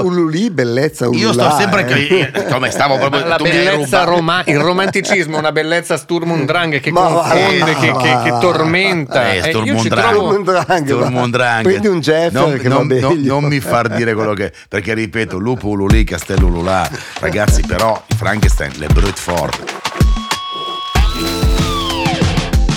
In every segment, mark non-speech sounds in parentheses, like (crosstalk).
Ululì, bellezza, ululà, Io sto sempre eh. che- come stavo proprio La bellezza roma- il romanticismo, una bellezza Sturm und Drang che Ma va, confonde, che, va, che- che tormenta. Eh, Sturm io ci und Drang. trovo- Sturm und Drang. Prendi un Jeffer non, che non- non- non mi far dire quello che perché ripeto lupo ululì castello ululà ragazzi però i Frankenstein le brute forte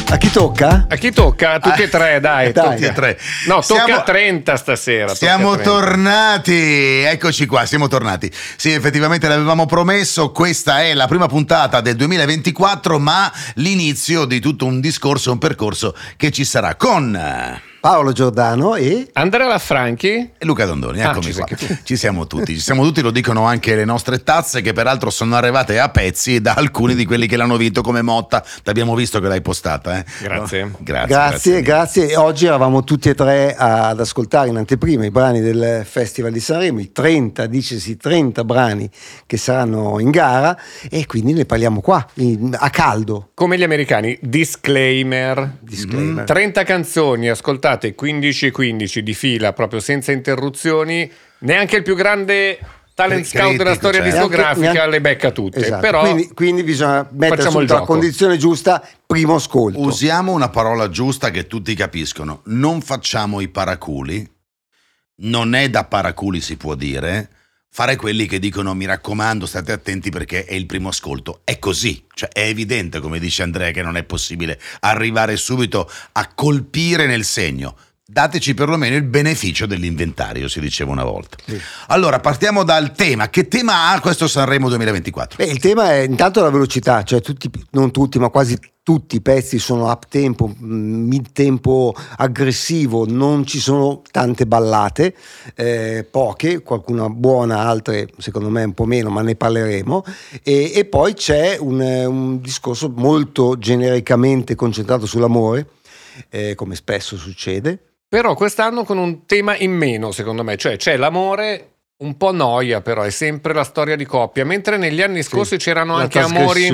A chi tocca? A chi tocca? A tutti e tre, (laughs) dai. Dai. tutti e tre No, tocca Siamo- a 30 stasera. Siamo a 30. tornati, eccoci qua, siamo tornati. Sì, effettivamente l'avevamo promesso, questa è la prima puntata del 2024, ma l'inizio di tutto un discorso, un percorso che ci sarà con Paolo Giordano e Andrea Laffranchi? Luca Dondoni, Ah, eccomi ci anche tu. Ci siamo tutti, ci siamo tutti, lo dicono anche le nostre tazze che peraltro sono arrivate a pezzi da alcuni di quelli che l'hanno vinto come Motta. L'abbiamo visto che l'hai postata, eh? Grazie. No? Grazie. grazie, grazie. E Oggi eravamo tutti e tre ad ascoltare in anteprima i brani del Festival di Sanremo, i 30, dicesi 30 brani che saranno in gara e quindi ne parliamo qua, in- a caldo. Come gli americani, disclaimer. Disclaimer. 30 canzoni ascoltate 15 e 15 di fila, proprio senza interruzioni. Neanche il più grande talent Critico, scout della storia cioè. discografica Neanche- neanche- le becca tutte. Esatto. Però quindi, quindi bisogna mettere la condizione giusta, primo ascolto. Usiamo una parola giusta che tutti capiscono. Non facciamo i paraculi. Non è da paraculi si può dire. Fare quelli che dicono mi raccomando state attenti perché è il primo ascolto. È così, cioè è evidente come dice Andrea che non è possibile arrivare subito a colpire nel segno. Dateci perlomeno il beneficio dell'inventario, si diceva una volta. Sì. Allora, partiamo dal tema. Che tema ha questo Sanremo 2024? Beh, il tema è intanto la velocità, cioè tutti, non tutti, ma quasi tutti i pezzi sono up tempo, mid tempo aggressivo, non ci sono tante ballate, eh, poche, qualcuna buona, altre secondo me un po' meno, ma ne parleremo. E, e poi c'è un, un discorso molto genericamente concentrato sull'amore, eh, come spesso succede. Però quest'anno con un tema in meno, secondo me, cioè c'è l'amore un po' noia, però è sempre la storia di coppia, mentre negli anni scorsi c'erano La anche amori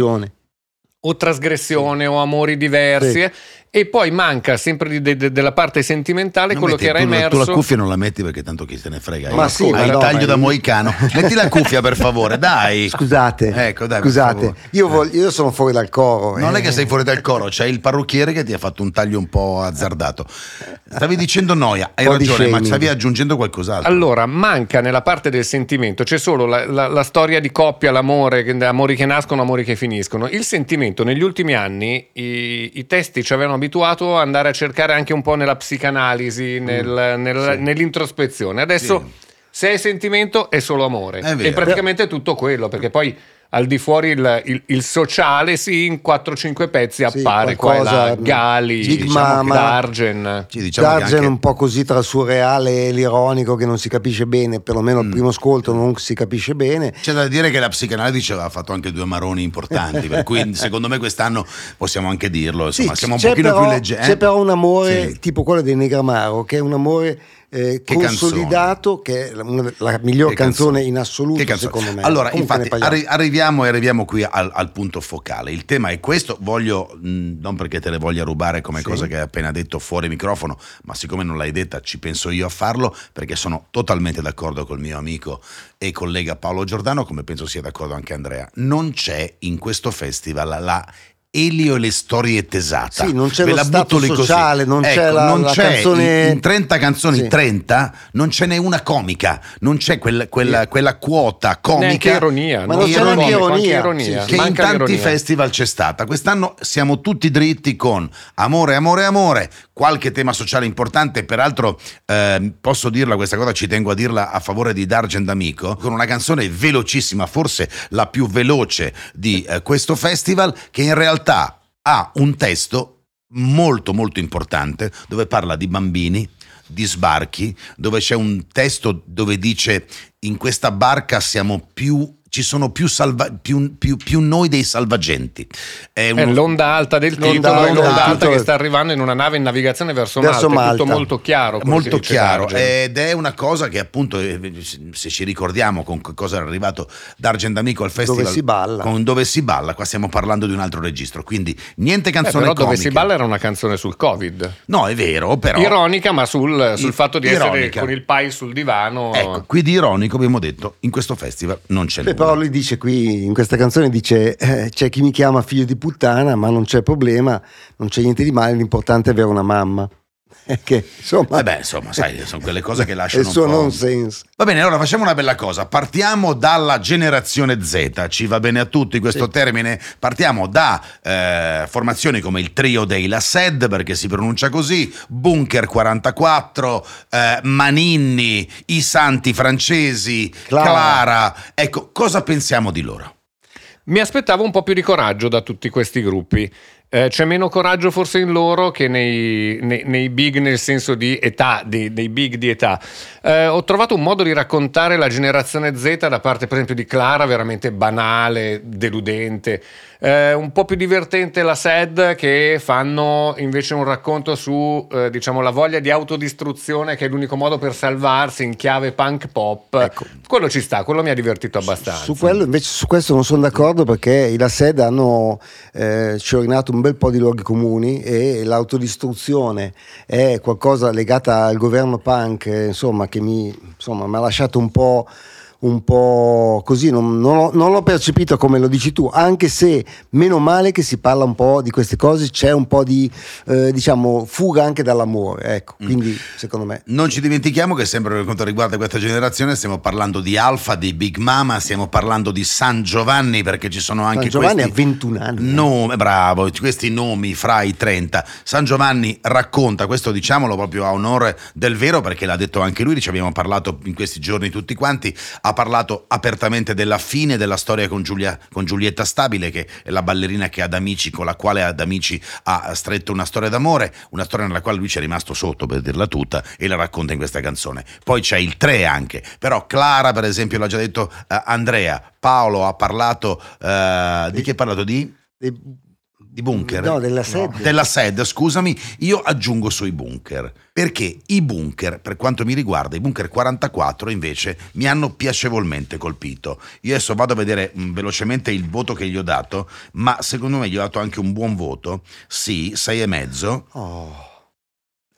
o trasgressione o amori diversi Sì. Eh, e poi manca sempre di- de- de- della parte sentimentale Non quello metti- che era tu, emerso. Tu la cuffia non la metti perché tanto chi se ne frega. Ma Io- sì, hai il no, taglio ma da io- moicano. Metti la cuffia per favore, (laughs) dai. Scusate, Ecco, dai, scusate, io, voglio- io sono fuori dal coro. Non eh. è che sei fuori dal coro, c'è il parrucchiere che ti ha fatto un taglio un po' azzardato. Stavi dicendo noia, hai ragione, ma stavi aggiungendo qualcos'altro. Allora, manca nella parte del sentimento, c'è solo la, la- la storia di coppia, l'amore, che- amori che nascono, amori che finiscono. Il sentimento, negli ultimi anni, i, i testi ci avevano abituato ad andare a cercare anche un po' nella psicanalisi, nel- nel- sì. nell'introspezione. Adesso, Sì. se è sentimento, è solo amore. È. E praticamente è tutto quello, perché poi al di fuori il, il- il sociale, sì, in 4-5 pezzi Sì, appare qua e là. qualcosa, Gali, Big diciamo, Mama. Dargen. Sì, diciamo Dargen anche- un po' così tra il surreale e l'ironico che non si capisce bene, perlomeno al Mm. primo ascolto non si capisce bene. C'è da dire che la psicanalisi aveva fatto anche due maroni importanti, per cui (laughs) secondo me quest'anno possiamo anche dirlo, insomma, Sì, siamo un pochino però, più leggeri. C'è però un amore Sì. tipo quello dei Negramaro, che è un amore eh, Che consolidato, che è la, una- la miglior Che canzone, canzone. in assoluto, canzone. secondo me. Allora, Comunque infatti, arri- arriviamo arriviamo qui al, al punto focale. Il tema è questo. Voglio, mh, non perché te le voglia rubare come Sì. cosa che hai appena detto fuori microfono, ma siccome non l'hai detta, ci penso io a farlo, perché sono totalmente d'accordo col mio amico e collega Paolo Giordano, come penso sia d'accordo anche Andrea. Non c'è in questo festival la. Elio e le storie tesata. Sì, non c'è Ve lo la stato sociale, non c'è Ecco, la- non la c'è canzone- in, in 30 canzoni, Sì. 30, non ce n'è una comica, non c'è quel- quella, quella quota comica. Neanche ironia, Ma no? non c'è neanche ironia. ironia. Sì, che in tanti l'ironia. festival c'è stata. Quest'anno siamo tutti dritti con amore, amore, amore, qualche tema sociale importante. Peraltro, ehm, posso dirla questa cosa, ci tengo a dirla a favore di Dargen D'Amico, con una canzone velocissima, forse la più veloce di eh, questo festival, che in realtà ha un testo molto molto importante dove parla di bambini di sbarchi dove c'è un testo dove dice in questa barca siamo più ci sono più, salva- più, più, più noi dei salvagenti. È, uno... è l'onda alta del titolo, l'onda, l'onda alta, alta che sta arrivando in una nave in navigazione verso, verso Malta, Malta. È tutto molto chiaro. Molto chiaro ed è una cosa che appunto, eh, se ci ricordiamo con cosa è arrivato D'Argent Amico al festival, dove si balla, con dove si balla, qua stiamo parlando di un altro registro, quindi niente canzone eh, però comiche. dove si balla era una canzone sul Covid. No, è vero, però... Ironica, ma sul, sul fatto di ironica. essere con il pai sul divano. Ecco, qui di ironico abbiamo detto, in questo festival non c'è nulla. Però lui dice qui in questa canzone dice eh, c'è chi mi chiama figlio di puttana, ma non c'è problema, non c'è niente di male, l'importante è avere una mamma. (laughs) Che, insomma, eh beh, insomma, sai, sono quelle cose che (laughs) lasciano. Il suo nonsense. Va bene, allora facciamo una bella cosa. Partiamo dalla generazione Z. Ci va bene a tutti questo sì. termine? Partiamo da eh, formazioni come il trio dei La Sed, perché si pronuncia così, Bunker 44, eh, Maninni, i Santi francesi, Clara. Clara. Ecco, cosa pensiamo di loro? Mi aspettavo un po' più di coraggio da tutti questi gruppi. Eh, c'è meno coraggio forse in loro che nei, nei, nei big nel senso di età, di, dei big di età. Eh, ho trovato un modo di raccontare la generazione Z da parte per esempio di Clara veramente banale, deludente. Eh, un po' più divertente la SED che fanno invece un racconto su eh, diciamo la voglia di autodistruzione che è l'unico modo per salvarsi in chiave punk pop. Ecco. Quello ci sta, quello mi ha divertito abbastanza. Su, quello, invece, su questo non sono d'accordo perché i La SED hanno eh, ciorinato un bel po' di luoghi comuni e l'autodistruzione è qualcosa legata al governo punk, insomma, che mi insomma, ha lasciato un po' un po' così, non, non, l'ho, non, l'ho, percepito come lo dici tu, anche se meno male che si parla un po' di queste cose, c'è un po' di eh, diciamo fuga anche dall'amore, ecco, mm. quindi mm. secondo me. Non ci dimentichiamo che sempre per quanto riguarda questa generazione stiamo parlando di Alfa, di Big Mama, stiamo parlando di San Giovanni perché ci sono anche San Giovanni questi ha 21 anni. Nome, bravo, questi nomi fra i 30. San Giovanni racconta, questo diciamolo proprio a onore del vero perché l'ha detto anche lui, ci abbiamo parlato in questi giorni tutti quanti, ha parlato apertamente della fine della storia con, Giulia, con Giulietta Stabile, che è la ballerina che ad Amici, con la quale ad Amici ha stretto una storia d'amore, una storia nella quale lui ci è rimasto sotto per dirla tutta e la racconta in questa canzone. Poi c'è il 3 anche, però Clara per esempio l'ha già detto uh, Andrea, Paolo ha parlato, uh, di che ha parlato? Di? Di bunker? No, della SED. No. Della SED, scusami, io aggiungo sui bunker. Perché i bunker, per quanto mi riguarda, i bunker 44 invece mi hanno piacevolmente colpito. Io adesso vado a vedere mh, mm, velocemente il voto che gli ho dato, ma secondo me gli ho dato anche un buon voto. Sì, 6,5. Oh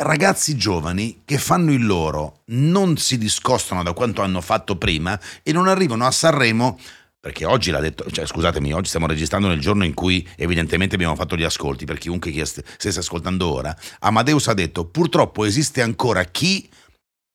ragazzi giovani che fanno il loro, non si discostano da quanto hanno fatto prima e non arrivano a Sanremo perché oggi l'ha detto, cioè scusatemi, oggi stiamo registrando nel giorno in cui evidentemente abbiamo fatto gli ascolti, per chiunque stesse ascoltando ora, Amadeus ha detto purtroppo esiste ancora chi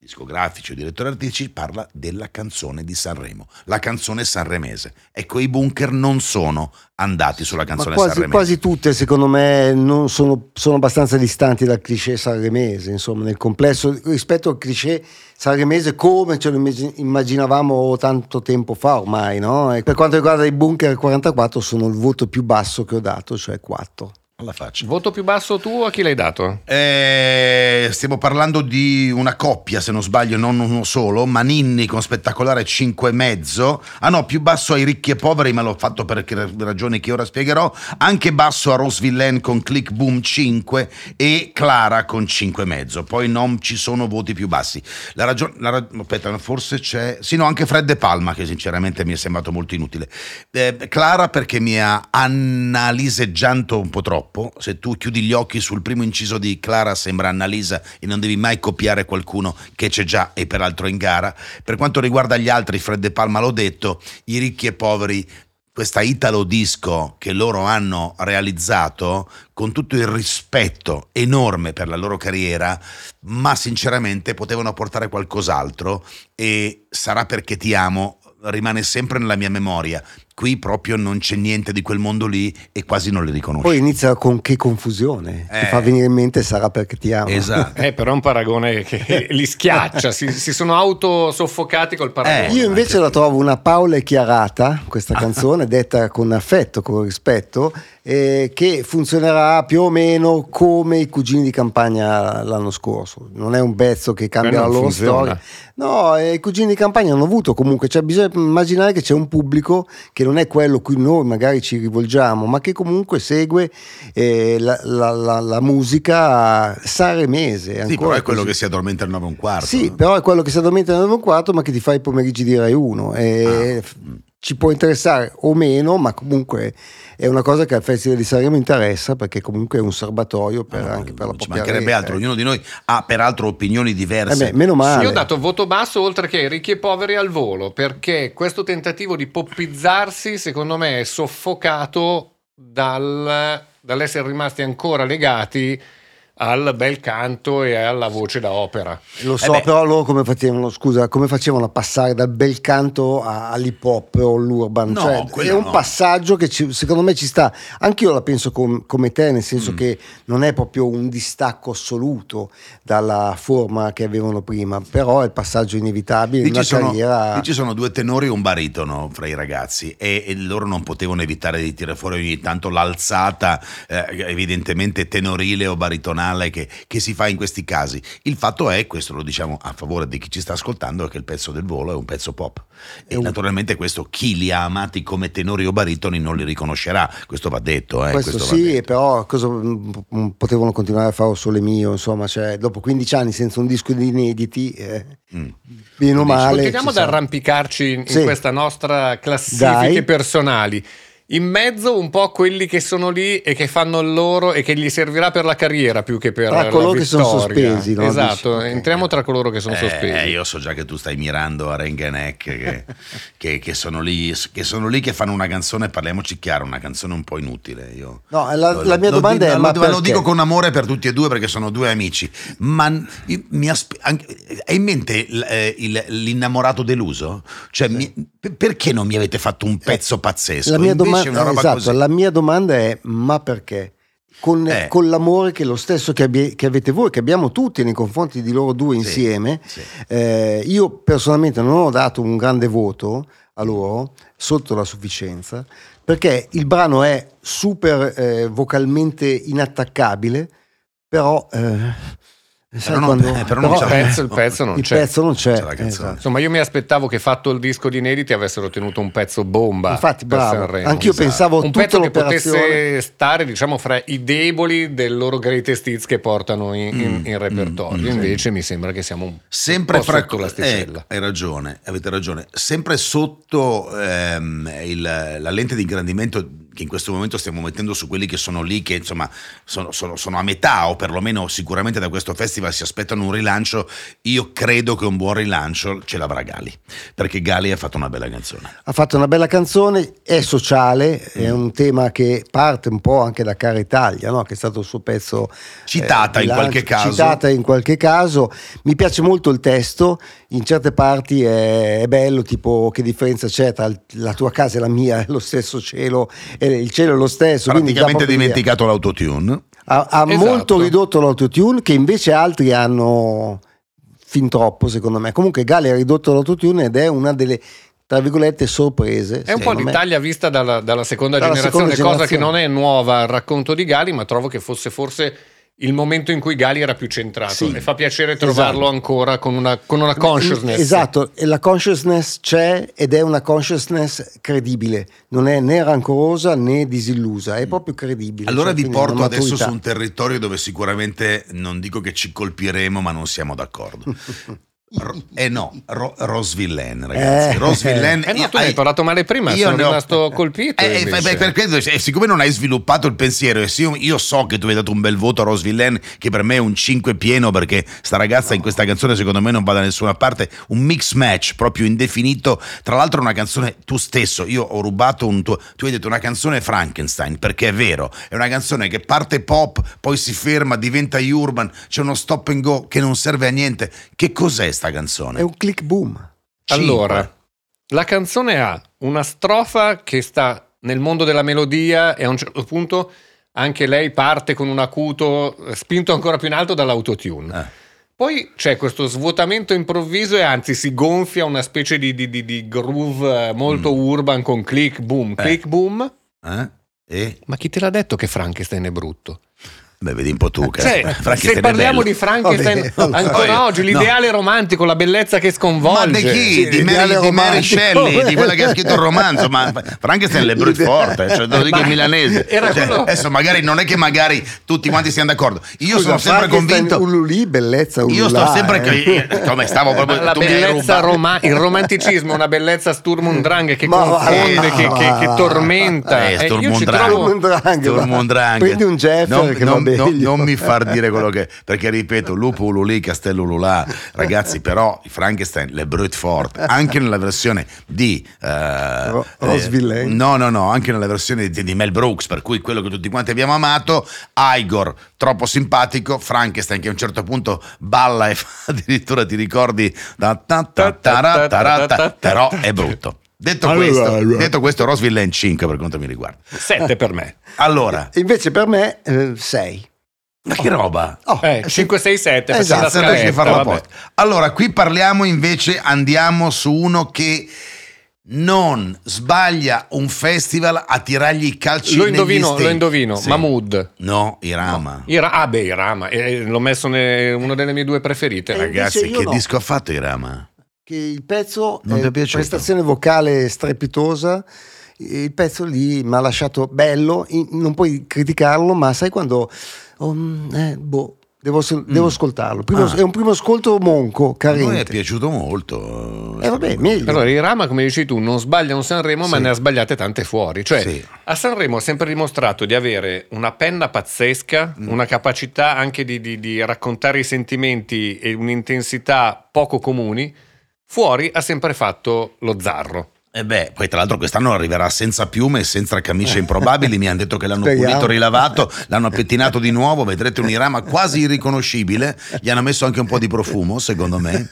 discografici o direttori artistici parla della canzone di Sanremo, la canzone sanremese. Ecco, i bunker non sono andati sulla canzone quasi, sanremese. Quasi tutte, secondo me, sono, sono, abbastanza distanti dal cliché sanremese, insomma, nel complesso, rispetto al cliché sanremese come ce lo immaginavamo tanto tempo fa ormai, no? per quanto riguarda i bunker 44 sono il voto più basso che ho dato, cioè 4 alla faccia. Voto più basso tu a chi l'hai dato? Eh, stiamo parlando di una coppia, se non sbaglio, non uno solo. Maninni con spettacolare 5,5. Ah no, più basso ai ricchi e poveri, ma l'ho fatto per ragioni che ora spiegherò. Anche basso a Rose Villain con Click Boom 5 e Clara con 5,5. Poi non ci sono voti più bassi. La ragione... La, aspetta, forse c'è... Sì, no, anche Fred De Palma, che sinceramente mi è sembrato molto inutile. Eh, Clara perché mi ha analiseggiato un po' troppo troppo. Se tu chiudi gli occhi sul primo inciso di Clara sembra Annalisa e non devi mai copiare qualcuno che c'è già e peraltro in gara. Per quanto riguarda gli altri, Fred De Palma l'ho detto, i ricchi e poveri questa italo disco che loro hanno realizzato con tutto il rispetto enorme per la loro carriera, ma sinceramente potevano portare qualcos'altro e sarà perché ti amo rimane sempre nella mia memoria. Qui proprio non c'è niente di quel mondo lì e quasi non li riconosci. Poi inizia con che confusione, Eh. ti fa venire in mente sarà perché ti ama. Esatto. Eh, però è un paragone che (laughs) li schiaccia, si, si sono autosoffocati col paragone. Eh, Io invece la trovo una Paola e chiarata, questa canzone, detta con affetto, con rispetto, eh, che funzionerà più o meno come i cugini di campagna l'anno scorso. Non è un pezzo che cambia la loro funziona. storia. No, eh, i cugini di campagna hanno avuto comunque, cioè bisogna immaginare che c'è un pubblico che non è quello a cui noi magari ci rivolgiamo, ma che comunque segue eh, la, la- la- la musica sanremese. Sì, però è quello così. che si addormenta alle 9 e un quarto. Sì, però è quello che si addormenta nel 9 e un quarto, ma che ti fa i pomeriggi di Rai 1. E f- Ci può interessare o meno, ma comunque è una cosa che al Festival di Sanremo interessa perché comunque è un serbatoio per, No, anche per la non ci mancherebbe altro, ognuno di noi ha peraltro opinioni Eh diverse. beh, meno male. Io ho dato voto basso oltre che ricchi e poveri al volo perché questo tentativo di poppizzarsi secondo me è soffocato dal- dall'essere rimasti ancora legati al bel canto e alla voce da opera. Lo so, Eh però loro come facevano, scusa, come facevano a passare dal bel canto all'hip hop o all'urban? No, Cioè, è un no. passaggio che ci- secondo me ci sta. Anch'io la penso com- come te, nel senso Mm. che non è proprio un distacco assoluto dalla forma che avevano prima, però è il passaggio inevitabile Lì in una ci, sono, carriera. lì ci sono due tenori e un baritono fra i ragazzi e, e loro non potevano evitare di tirare fuori ogni tanto l'alzata eh, evidentemente tenorile o baritonale che, che si fa in questi casi. Il fatto è, questo lo diciamo a favore di chi ci sta ascoltando, è che il pezzo del volo è un pezzo pop e un- naturalmente questo chi li ha amati come tenori o baritoni non li riconoscerà, questo va detto. Eh, questo, va sì, detto. però cosa, mm, potevano continuare a fare sole mio, insomma, cioè, dopo 15 anni senza un disco di inediti, eh, Mm. bene o Dici, male. Continuiamo ad arrampicarci in, in Sì. questa nostra classifiche Dai. personali. In mezzo un po' quelli che sono lì e che fanno il loro e che gli servirà per la carriera più che per Tra la coloro che sono sospesi, no? Esatto, Dici, entriamo tra coloro che sono Eh, sospesi. io so già che tu stai mirando a Rengenek che, che, che sono lì, che sono lì che fanno una canzone, parliamoci chiaro, una canzone un po' inutile. Io, No, la- lo- la mia lo- domanda lo- è, ma lo perché? dico con amore per tutti e due perché sono due amici, ma io- mi aspe- anche- hai in mente l- eh, il- l'innamorato deluso? Cioè, mi- per- perché non mi avete fatto un pezzo pazzesco? La mia, Invece domanda, una roba esatto, così. la mia domanda è: ma perché? Con, Eh. con l'amore che è lo stesso che, abbie- che avete voi, che abbiamo tutti nei confronti di loro due Sì, insieme, sì. eh, io personalmente non ho dato un grande voto a loro sotto la sufficienza perché il brano è super eh, vocalmente inattaccabile, però. Eh, sai non- quando- eh, però non il c'è- pezzo, il pezzo non il c'è. pezzo non c'è. C'è esatto. Insomma, io mi aspettavo che fatto il disco di inediti avessero tenuto un pezzo bomba. Infatti, per bravo. Sanremo. Anch'io esatto. pensavo un pezzo che potesse stare, diciamo, fra i deboli del loro greatest hits che portano in, in- in repertorio. mm, Invece mi sembra che siamo un Sempre po' fra sotto l'asticella. eh, hai ragione, avete ragione. Sempre sotto ehm, il- la lente di ingrandimento che in questo momento stiamo mettendo su quelli che sono lì, che insomma sono, sono- sono a metà, o perlomeno sicuramente da questo festival si aspettano un rilancio. Io credo che un buon rilancio ce l'avrà Gali, perché Gali ha fatto una bella canzone. Ha fatto una bella canzone, è sociale, è Mm. un tema che parte un po' anche da Cara Italia, no? che è stato il suo pezzo. Citata eh, in lancio, qualche caso. Citata in qualche caso. Mi piace molto il testo, in certe parti è, è bello, tipo che differenza c'è tra la tua casa e la mia, è (laughs) lo stesso cielo, e il cielo è lo stesso. Praticamente dimenticato l'autotune. Ha, ha Esatto. molto ridotto l'autotune che invece altri hanno fin troppo secondo me. Comunque Gali ha ridotto l'autotune ed è una delle tra virgolette sorprese. È un po' secondo me. l'Italia vista dalla, dalla seconda Dalla generazione, seconda cosa che non è nuova al racconto di Gali, ma trovo che fosse forse il momento in cui Gali era più centrato Sì. e fa piacere trovarlo Esatto. ancora con una, con una consciousness. Esatto, e la consciousness c'è ed è una consciousness credibile, non è né rancorosa né disillusa, è proprio credibile. Allora cioè, vi porto adesso su un territorio dove sicuramente non dico che ci colpiremo, ma non siamo d'accordo. (laughs) Eh no, Ro- Rose Villain, ragazzi. Eh. Eh no, tu hai parlato male prima, io sono ne ho- rimasto colpito. Eh, eh, beh, per quello, eh, siccome non hai sviluppato il pensiero, e io, io so che tu hai dato un bel voto a Rose Villain, che per me è un 5 pieno, perché sta ragazza in questa canzone secondo me non va da nessuna parte, un mix match proprio indefinito. Tra l'altro, una canzone tu stesso. Io ho rubato un tuo. Tu hai detto una canzone Frankenstein, perché è vero, è una canzone che parte pop, poi si ferma, diventa urban, c'è uno stop and go che non serve a niente. Che cos'è sta canzone? È un click boom. Cinque. Allora, La canzone ha una strofa che sta nel mondo della melodia e a un certo punto anche lei parte con un acuto eh, spinto ancora più in alto dall'autotune. Eh. Poi c'è questo svuotamento improvviso e anzi si gonfia una specie di, di- di- di groove eh, molto urban con click boom, click boom. Eh? Ma chi te l'ha detto che Frankenstein è brutto? Beh, vedi un po' tu. che Cioè, se parliamo di Frankenstein ancora no. oggi, l'ideale romantico, la bellezza che sconvolge. Ma di chi? Sì, di, Mary, di Mary. Shelley, di quella che ha scritto il romanzo. Ma Frankenstein è brut forte, cioè, te lo dico in milanese. Era Cioè, quello- adesso magari non è che magari tutti quanti siamo d'accordo. Io Scusa, sono sempre convinto. Ululì, bellezza ululà, Io sto sempre eh. che- come stavo proprio la bellezza roma- il romanticismo, una bellezza Sturm und Drang che Ma va, confonde, che, va, che- che va. tormenta. Eh, Sturm io ci und Drang. va. Prendi un Jeffer non, che non- non- mi far dire quello che perché ripeto lupo ululì castello ululà ragazzi però Frankenstein le brute forte anche nella versione di eh, Ro- Lane. no no no anche nella versione di, di Mel Brooks per cui quello che tutti quanti abbiamo amato Igor troppo simpatico Frankenstein che a un certo punto balla e (laughs) fa addirittura ti ricordi? Da ta ta ta, però è brutto detto Allora, questo allora. detto questo Roseville Lane 5 per quanto mi riguarda Sette per me. (laughs) allora Invece per me 6. ma che roba Eh, 5, 6, 7, facciamo Esatto, scaletta, farla vabbè. apposta. Allora, qui parliamo invece, andiamo su uno che non sbaglia un festival a tirargli i calci Lo indovino, lo indovino. Sì. Mahmood. No, Irama. Ira- ah, beh, Irama, eh, l'ho messo ne- una delle mie due preferite. Eh, Ragazzi, che no. disco ha fatto Irama? Che il pezzo Non è prestazione vocale strepitosa. Il pezzo lì mi ha lasciato bello, non puoi criticarlo, ma sai quando oh, mm, eh, boh, devo, devo ascoltarlo. Primo- Ah. È un primo ascolto monco, A noi è piaciuto molto. Eh, vabbè, meglio. Allora, Irama, come dici tu, non sbaglia un Sanremo, ma Sì. ne ha sbagliate tante fuori. Cioè, Sì. a Sanremo ha sempre dimostrato di avere una penna pazzesca, Mm. una capacità anche di, di- di raccontare i sentimenti e un'intensità poco comuni. Fuori ha sempre fatto lo zarro. E beh, poi tra l'altro quest'anno arriverà senza piume e senza camicie improbabili. Mi hanno detto che l'hanno Speriamo. pulito, rilavato, l'hanno pettinato di nuovo. Vedrete un Irama quasi irriconoscibile. Gli hanno messo anche un po' di profumo, secondo me.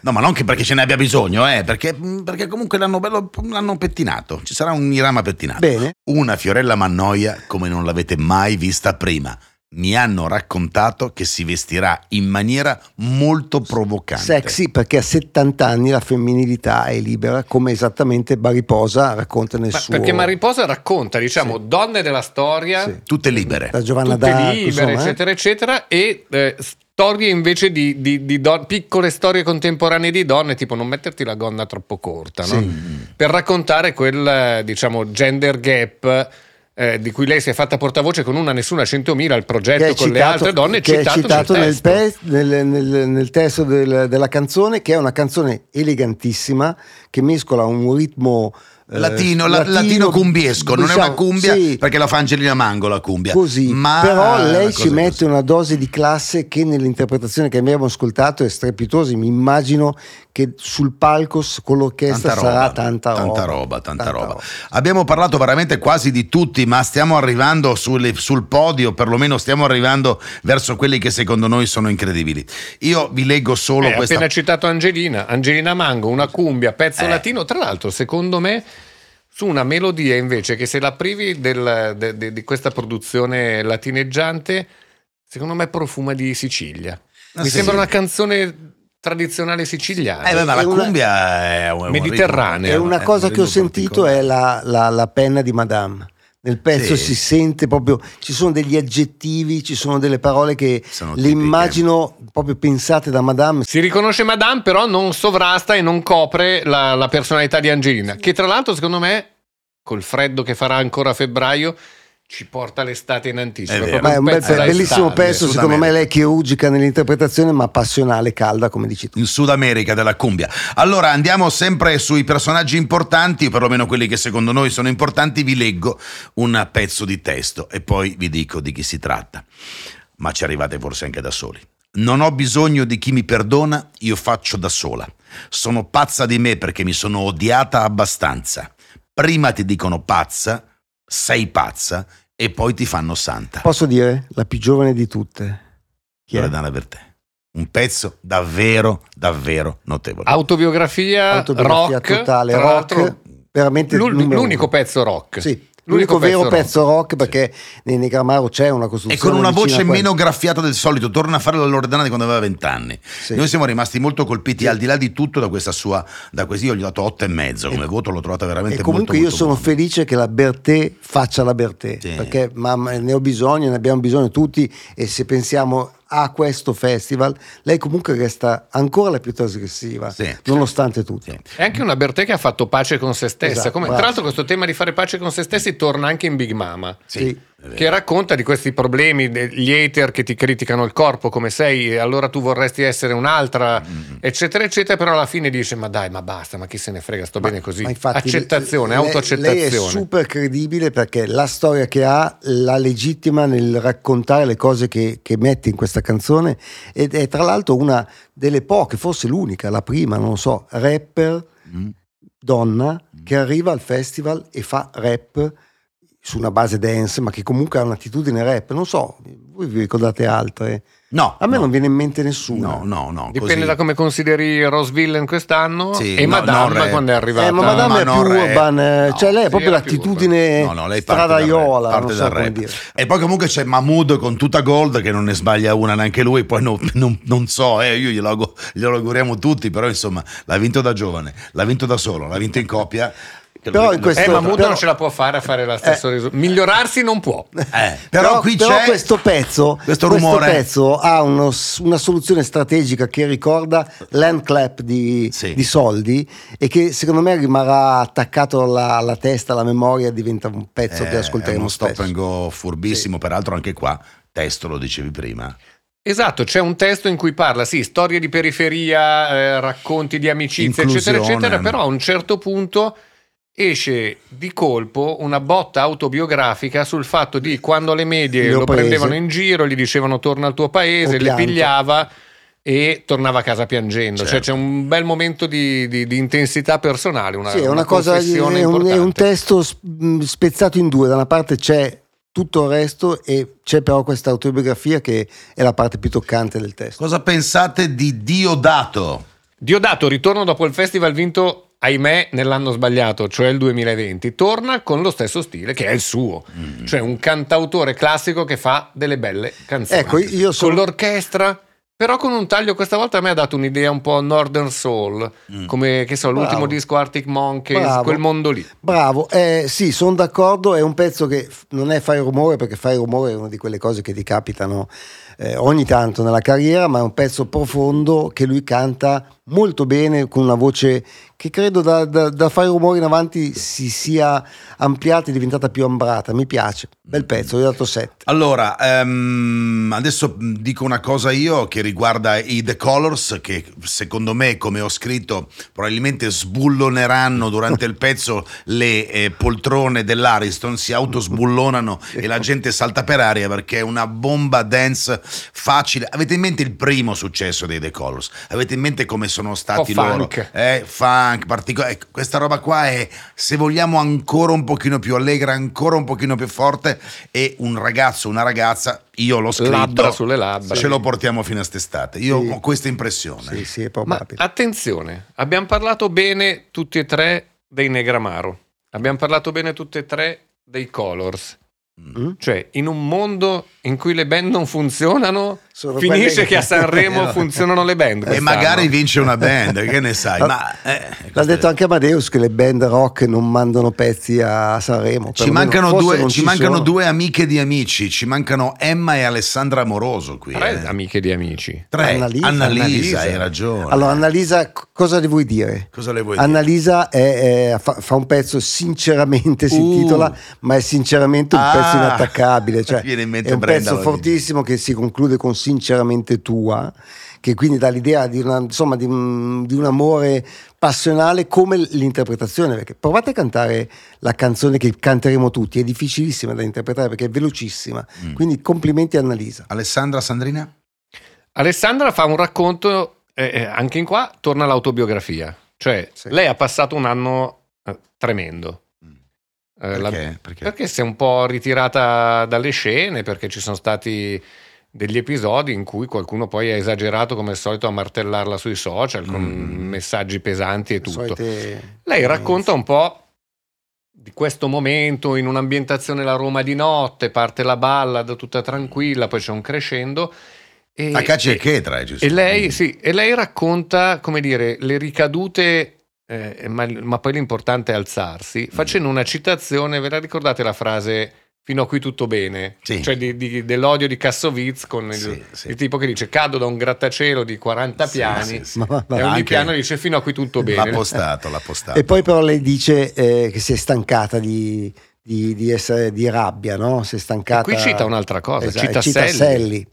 No, ma non che perché ce ne abbia bisogno, eh, perché, perché comunque l'hanno, bello- l'hanno pettinato. Ci sarà un Irama pettinato. Bene. Una Fiorella Mannoia come non l'avete mai vista prima. Mi hanno raccontato che si vestirà in maniera molto provocante. Sexy perché a 70 anni la femminilità è libera, come esattamente Bariposa racconta nel Ma suo. Perché Mariposa racconta, diciamo, donne della storia, Sì. Tutte libere. Da Giovanna tutte d'Arco, libere, insomma, eh. eccetera, eccetera, e eh, storie invece di, di- di don- piccole storie contemporanee di donne, tipo non metterti la gonna troppo corta, no? per raccontare quel, diciamo, gender gap. Eh, di cui lei si è fatta portavoce con una nessuna 100.000 al progetto con le citato- altre donne che è citato, citato nel nel, testo. pe- nel- nel- nel testo del- della canzone, che è una canzone elegantissima che mescola un ritmo eh, Latino, la- latino cumbiesco, non è una diciamo, cumbia sì, perché la fa Angelina Mango la cumbia. Così, ma però lei ci mette così. una dose di classe che nell'interpretazione che abbiamo ascoltato è strepitosa. Mi immagino che sul palco con l'orchestra Tanta sarà roba, tanta roba. tanta roba, tanta roba. Abbiamo parlato veramente quasi di tutti, ma stiamo arrivando sulle- sul podio, perlomeno stiamo arrivando verso quelli che secondo noi sono incredibili. Io vi leggo solo Eh, questa appena citato Angelina, Angelina Mango, una cumbia, pezzo Eh. latino, tra l'altro secondo me su una melodia invece che se la privi del- de- de- di questa produzione latineggiante, secondo me profuma di Sicilia. Ah, Mi sì? sembra una canzone tradizionale siciliana. Eh, beh, ma la È una- cumbia è un, Mediterranea. E ritmo- una è cosa un che ho sentito particolare. è la, la- la penna di Madame. Nel pezzo Sì. si sente proprio, ci sono degli aggettivi, ci sono delle parole che Sono le tipiche. immagino proprio pensate da Madame. Si riconosce Madame, però non sovrasta e non copre la, la personalità di Angelina, che tra l'altro secondo me, col freddo che farà ancora a febbraio, ci porta l'estate in anticipo. È un bel, pezzo da bellissimo pezzo, secondo me lei è chirurgica nell'interpretazione, ma passionale, calda, come dici tu. in Sud America della cumbia. Allora andiamo sempre sui personaggi importanti, o perlomeno quelli che secondo noi sono importanti, vi leggo un pezzo di testo e poi vi dico di chi si tratta. Ma ci arrivate forse anche da soli. Non ho bisogno di chi mi perdona, io faccio da sola. Sono pazza di me perché mi sono odiata abbastanza. Prima ti dicono pazza, sei pazza e poi ti fanno santa. Posso dire la più giovane di tutte? Chi è? Loredana per te. un pezzo davvero, davvero notevole. Autobiografia, Autobiografia rock, totale, rock, veramente l'unico uno. pezzo rock. Sì, L'unico l'unico vero pezzo pezzo rock, perché nei Negramaro c'è una E costruzione con una voce meno graffiata del solito, torna a fare la Loredana di quando aveva vent'anni. Sì. Noi siamo rimasti molto colpiti, al di là di tutto, da questa sua. Da questi io gli ho dato otto e mezzo come voto, l'ho trovata veramente E comunque molto, io molto sono buona. felice che la Bertè faccia la Bertè, Sì. perché ma, ma ne ho bisogno, ne abbiamo bisogno tutti e se pensiamo a questo festival, lei comunque resta ancora la più trasgressiva, Sì. nonostante tutto. Sì. È anche una Bertè che ha fatto pace con se stessa. Esatto, Come- tra l'altro, questo tema di fare pace con se stessi torna anche in Big Mama. Sì. Che racconta di questi problemi degli hater che ti criticano il corpo come sei, e allora tu vorresti essere un'altra, Mm. eccetera, eccetera. Però alla fine dice: Ma dai, ma basta, ma chi se ne frega, sto bene così. Ma infatti Accettazione, lei- autoaccettazione. Lei è super credibile perché la storia che ha la legittima nel raccontare le cose che, che mette in questa canzone ed è tra l'altro una delle poche, forse l'unica, la prima, non lo so, rapper Mm. donna che arriva al festival e fa rap su una base dance, ma che comunque ha un'attitudine rap. Non so, voi vi ricordate altre? No, A me no. non viene in mente nessuna. No, no, no. Dipende così. da come consideri Rose Villain quest'anno Sì, e no, Madame non quando è arrivata. Eh, ma Madame ma è più non rap. urban, eh, No. cioè lei è Sì, proprio l'attitudine No, no, lei stradaiola, parte non so come rap. dire. E poi comunque c'è Mahmood con tutta gold che non ne sbaglia una neanche lui, poi no- non, non so, eh, io glielo auguriamo tutti, però insomma l'ha vinto da giovane, l'ha vinto da solo, l'ha vinto in coppia. Però in questo- Eh, Mahmood però- non ce la può fare a fare lo stesso risultato. Migliorarsi non può. Eh, però, qui però c'è questo pezzo, questo rumore. pezzo ha uno- una soluzione strategica che ricorda l'hand clap di, Sì. di soldi e che secondo me rimarrà attaccato alla, alla testa, alla memoria, diventa un pezzo Eh, che è ascolteremo uno stop and go furbissimo, peraltro anche qua, testo lo dicevi prima. Esatto, c'è un testo in cui parla, sì, storie di periferia, eh, racconti di amicizia, eccetera, eccetera, però a un certo punto esce di colpo una botta autobiografica sul fatto di quando alle medie Le ho lo prese. prendevano in giro, gli dicevano torna al tuo paese, le pigliava e tornava a casa piangendo. Cioè Certo. c'è un bel momento di, di- di intensità personale, una, Sì, è una, cosa, è confessione un, è un importante. testo mh, spezzato in due, da una parte c'è tutto il resto e c'è però questa autobiografia che è la parte più toccante del testo. Cosa pensate di Diodato? Diodato, ritorno dopo il festival vinto, ahimè, nell'anno sbagliato, cioè il 2020, torna con lo stesso stile che è il suo, Mm. cioè un cantautore classico che fa delle belle canzoni. Ecco, io Con sono... l'orchestra, però con un taglio questa volta a me ha dato un'idea un po' Northern Soul, Mm. come che so, l'ultimo Bravo. disco Arctic Monkeys, Bravo. quel mondo lì. Bravo, eh, sì, sono d'accordo, è un pezzo che non è fai rumore perché fai rumore è una di quelle cose che ti capitano eh, ogni tanto nella carriera, ma è un pezzo profondo che lui canta molto bene con una voce che credo da, da, da fai rumore in avanti si sia ampliata e diventata più ambrata, mi piace, bel pezzo, gli ho dato 7. Allora, ehm, adesso dico una cosa io che riguarda i The Colors, che secondo me, come ho scritto, probabilmente sbulloneranno durante il pezzo le eh, poltrone dell'Ariston, si autosbullonano e la gente salta per aria perché è una bomba dance facile. Avete in mente il primo successo dei The Colors? Avete in mente come sono stati po' loro? funk. Eh, funk, particolare. Ecco, questa roba qua è, se vogliamo, ancora un pochino più allegra, ancora un pochino più forte. E un ragazzo, una ragazza, io l'ho scritto. Labbra sulle labbra. Ce lo portiamo fino a st'estate. Io Sì. ho questa impressione. Sì, sì, è Ma probabile. attenzione, abbiamo parlato bene tutti e tre dei Negramaro, abbiamo parlato bene tutti e tre dei Colors. Mm? Cioè, in un mondo in cui le band non funzionano, Sono finisce quelle- che a Sanremo (laughs) funzionano le band. E quest'anno. magari vince una band, che ne sai? Ma, eh, L'ha detto è- anche Amadeus che le band rock non mandano pezzi a Sanremo. Ci mancano, due, ci ci mancano sono. due amiche di amici, ci mancano Emma e Alessandra Amoroso qui. Tre eh. amiche di amici. Tre. Annalisa. Annalisa, Annalisa. hai ragione. Allora, Annalisa, cosa le vuoi dire? Cosa le vuoi dire? Annalisa è- è- fa, fa un pezzo sinceramente, si Uh. intitola, ma è sinceramente un Ah. pezzo inattaccabile. Cioè, (laughs) Viene in mente è un Brenda pezzo fortissimo che si conclude con sinceramente tua, che quindi dà l'idea di, una- insomma, di un, di un amore passionale come l'interpretazione. Perché provate a cantare la canzone che canteremo tutti, è difficilissima da interpretare perché è velocissima. Mm. Quindi complimenti a Annalisa. Alessandra Sandrina? Alessandra fa un racconto, eh, eh, anche in qua torna all'autobiografia. Cioè, Sì. lei ha passato un anno eh, tremendo. Eh, la- Perché? Perché? Perché si è un po' ritirata dalle scene, perché ci sono stati degli episodi in cui qualcuno poi ha esagerato come al solito a martellarla sui social con Mm. messaggi pesanti e tutto. Solite- Lei racconta un po' di questo momento in un'ambientazione la Roma di notte, parte la ballad tutta tranquilla, poi c'è un crescendo. E, A caccia e chetra, è giusto? e lei, sì, e lei racconta, come dire, le ricadute, eh, ma, ma poi l'importante è alzarsi, facendo una citazione, ve la ricordate la frase fino a qui tutto bene? Sì. Cioè di- di- dell'odio di Kassovitz con il, Sì, sì. il tipo che dice cado da un grattacielo di 40 Sì, piani sì, sì. Ma- ma- ma- e ogni Anche- piano dice fino a qui tutto L'ha bene. postato, l'ha postato. E poi però lei dice eh, che si è stancata di, di- di essere di rabbia, no? Si è stancata. Qui cita un'altra cosa, Esatto, cita Selli.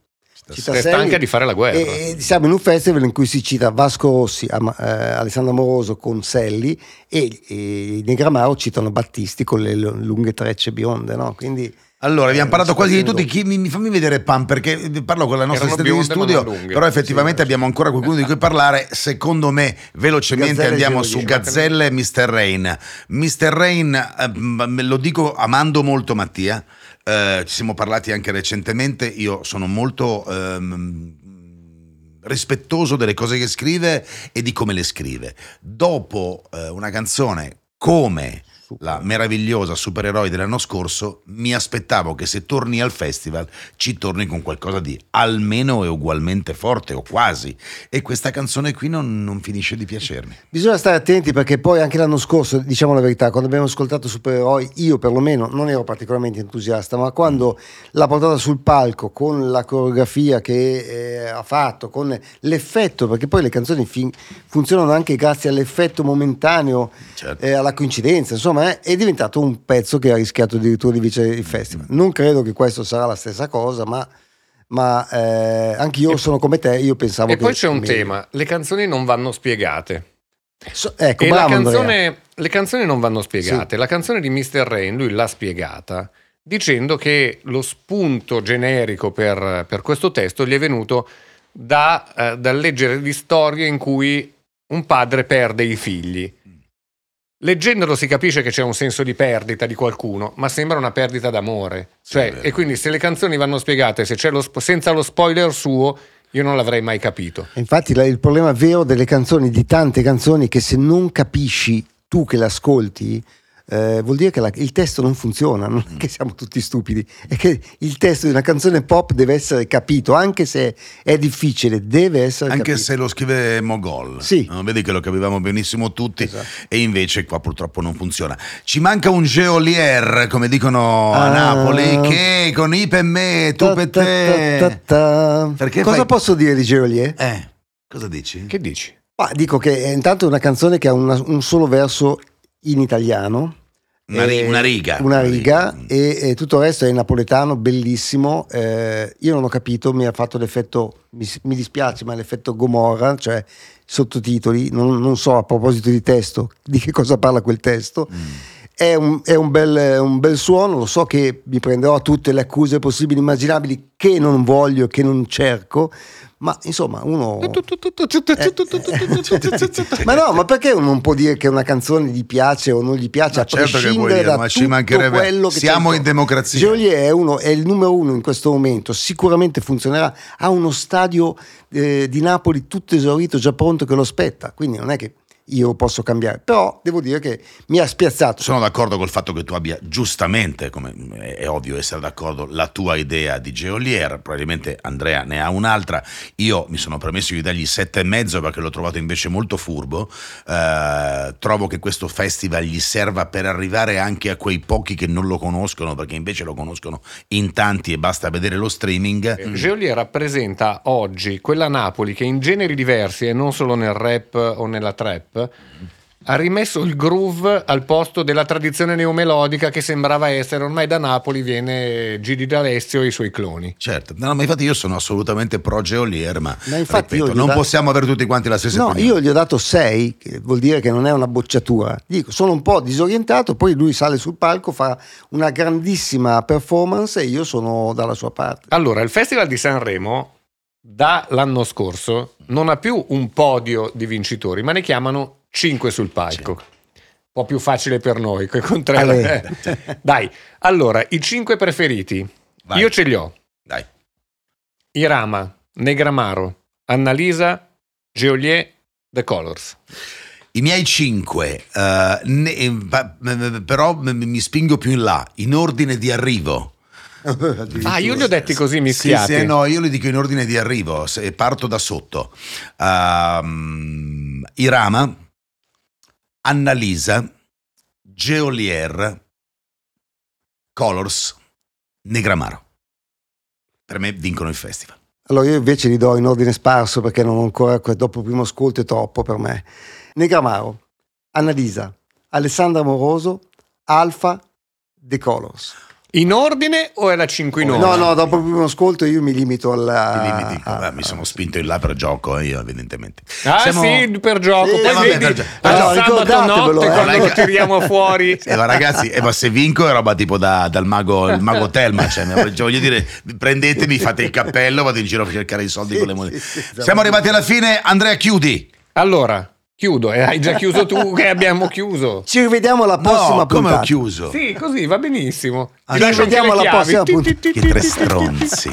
È Selli. stanca di fare la guerra. E, e siamo in un festival in cui si cita Vasco Rossi, Am- eh, Alessandro Amoroso con Selli e, e i Negramaro citano Battisti con le l- lunghe trecce bionde, no? Quindi Allora, abbiamo Eh, parlato quasi di tutti. Chi, mi, mi- fammi vedere Pam, perché parlo con la nostra Erano assistente di bionde, studio, però effettivamente Sì, abbiamo ancora qualcuno di cui parlare. Secondo me, velocemente Gazzelle andiamo su Gazzelle e Mr. Rain. Mr. Rain, eh, lo dico amando molto Mattia, eh, ci siamo parlati anche recentemente, io sono molto... ehm, rispettoso delle cose che scrive e di come le scrive. Dopo eh, una canzone come la meravigliosa supereroi dell'anno scorso, mi aspettavo che se torni al festival ci torni con qualcosa di almeno e ugualmente forte o quasi. E questa canzone qui non, non finisce di piacermi. bisogna stare attenti perché poi anche l'anno scorso, diciamo la verità, quando abbiamo ascoltato Supereroi, io perlomeno non ero particolarmente entusiasta, ma quando l'ha portata sul palco con la coreografia che eh, ha fatto, con l'effetto, perché poi le canzoni fin- funzionano anche grazie all'effetto momentaneo Certo. eh, alla coincidenza, insomma, eh, è diventato un pezzo che ha rischiato addirittura di vincere il festival. Non credo che questo sarà la stessa cosa, ma, ma eh, anche io sono come te, io pensavo E che... poi c'è un meglio. tema, le canzoni non vanno spiegate. So- ecco, e bravo canzone, le canzoni non vanno spiegate. La canzone di Mr. Rain, lui l'ha spiegata dicendo che lo spunto generico per, per questo testo gli è venuto da, eh, dal leggere di storie in cui un padre perde i figli. Leggendolo si capisce che c'è un senso di perdita di qualcuno, ma sembra una perdita d'amore. Sì, Cioè, vero. e quindi se le canzoni vanno spiegate, se c'è lo spo- senza lo spoiler suo, io non l'avrei mai capito. Infatti il problema vero delle canzoni, di tante canzoni, è che se non capisci tu che le ascolti, eh, vuol dire che la- il testo non funziona, non Mm. è che siamo tutti stupidi, è che il testo di una canzone pop deve essere capito, anche se è difficile, deve essere Anche capito. se lo scrive Mogol, Sì. no? vedi che lo capivamo benissimo tutti Esatto. e invece qua purtroppo non funziona. Ci manca un geolier, come dicono a Ah. Napoli, che con i per me, tu per te. ta- ta- ta. Perché Cosa fai- posso dire di Geolier? Eh, cosa dici? Che dici? Ma dico che è intanto una canzone che ha una- un solo verso in italiano. Una, ri- Eh, una riga. Una riga Mm. e, e tutto il resto è napoletano, bellissimo. Eh, io non ho capito, mi ha fatto l'effetto, mi, mi dispiace, ma l'effetto Gomorra, cioè sottotitoli, non, non so a proposito di testo, di che cosa parla quel testo. Mm. È, un, è un bel, un bel suono, lo so che mi prenderò tutte le accuse possibili e immaginabili che non voglio, che non cerco, ma insomma uno... Ma no, ma perché uno non può dire che una canzone gli piace o non gli piace, Ma a certo prescindere dire, da ma tutto mancherebbe. quello che Siamo c'è in democrazia. Geolier è, uno, è il numero uno in questo momento, sicuramente funzionerà. Ha uno stadio eh, di Napoli tutto esaurito, già pronto che lo aspetta, quindi non è che io posso cambiare, però devo dire che mi ha spiazzato. Sono d'accordo col fatto che tu abbia giustamente, come è ovvio essere d'accordo, la tua idea di Geolier, probabilmente Andrea ne ha un'altra, io mi sono permesso di dargli sette e mezzo perché l'ho trovato invece molto furbo, Eh, trovo che questo festival gli serva per arrivare anche a quei pochi che non lo conoscono perché invece lo conoscono in tanti e basta vedere lo streaming. Geolier rappresenta oggi quella Napoli che in generi diversi e non solo nel rap o nella trap ha rimesso il groove al posto della tradizione neomelodica che sembrava essere ormai da Napoli viene Gigi D'Alessio e i suoi cloni. Certo, no, ma infatti io sono assolutamente pro Geolier, ma, Ma infatti ripeto, non da- possiamo avere tutti quanti la stessa No, opinione. io gli ho dato 6, che vuol dire che non è una bocciatura. Dico, sono un po' disorientato, poi lui sale sul palco, fa una grandissima performance e io sono dalla sua parte. Allora, il Festival di Sanremo dall'anno scorso non ha più un podio di vincitori, ma ne chiamano 5 sul palco. Un po' più facile per noi, che con tre- Ale. (laughs) Dai, allora, i 5 preferiti. Vai. Io ce li ho. Dai. Irama, Negramaro, Annalisa, Geolier, The Colors. I miei cinque, eh, ne- eh, però mi spingo più in là, in ordine di arrivo. Ah, io li ho detti così Sì, mischiati. sì, no, io li dico in ordine di arrivo, se- parto da sotto. Ehm, Irama, Annalisa, Geolier, Colors, Negramaro. Per me vincono il festival. Allora io invece li do in ordine sparso perché non ho ancora, dopo il primo ascolto è troppo per me. Negramaro, Annalisa, Alessandra Moroso, Alfa, The Colors. In ordine o era 5 in ordine? No, no, dopo il primo ascolto io mi limito alla... Ti limiti, a- vabbè, mi sono spinto in là per gioco, eh, io evidentemente. Ah Siamo- sì, per gioco. Sì, Poi vabbè, vedi, per gioco. al No, sabato notte eh. quando è che- tiriamo fuori. (laughs) Eh, ma ragazzi, eh, ma se vinco è roba tipo da- dal mago, il mago Telma, cioè, cioè, voglio dire, prendetemi, fate il cappello, vado in giro a cercare i soldi Sì, con le monete. sì, sì, Siamo arrivati alla fine, Andrea chiudi. Allora, chiudo. Eh, hai già chiuso tu che abbiamo chiuso. Ci rivediamo alla prossima No, come puntata. ho chiuso? Sì, così va benissimo. Ti ci lascio anche vediamo le alla prossima puntata. Che tre stronzi.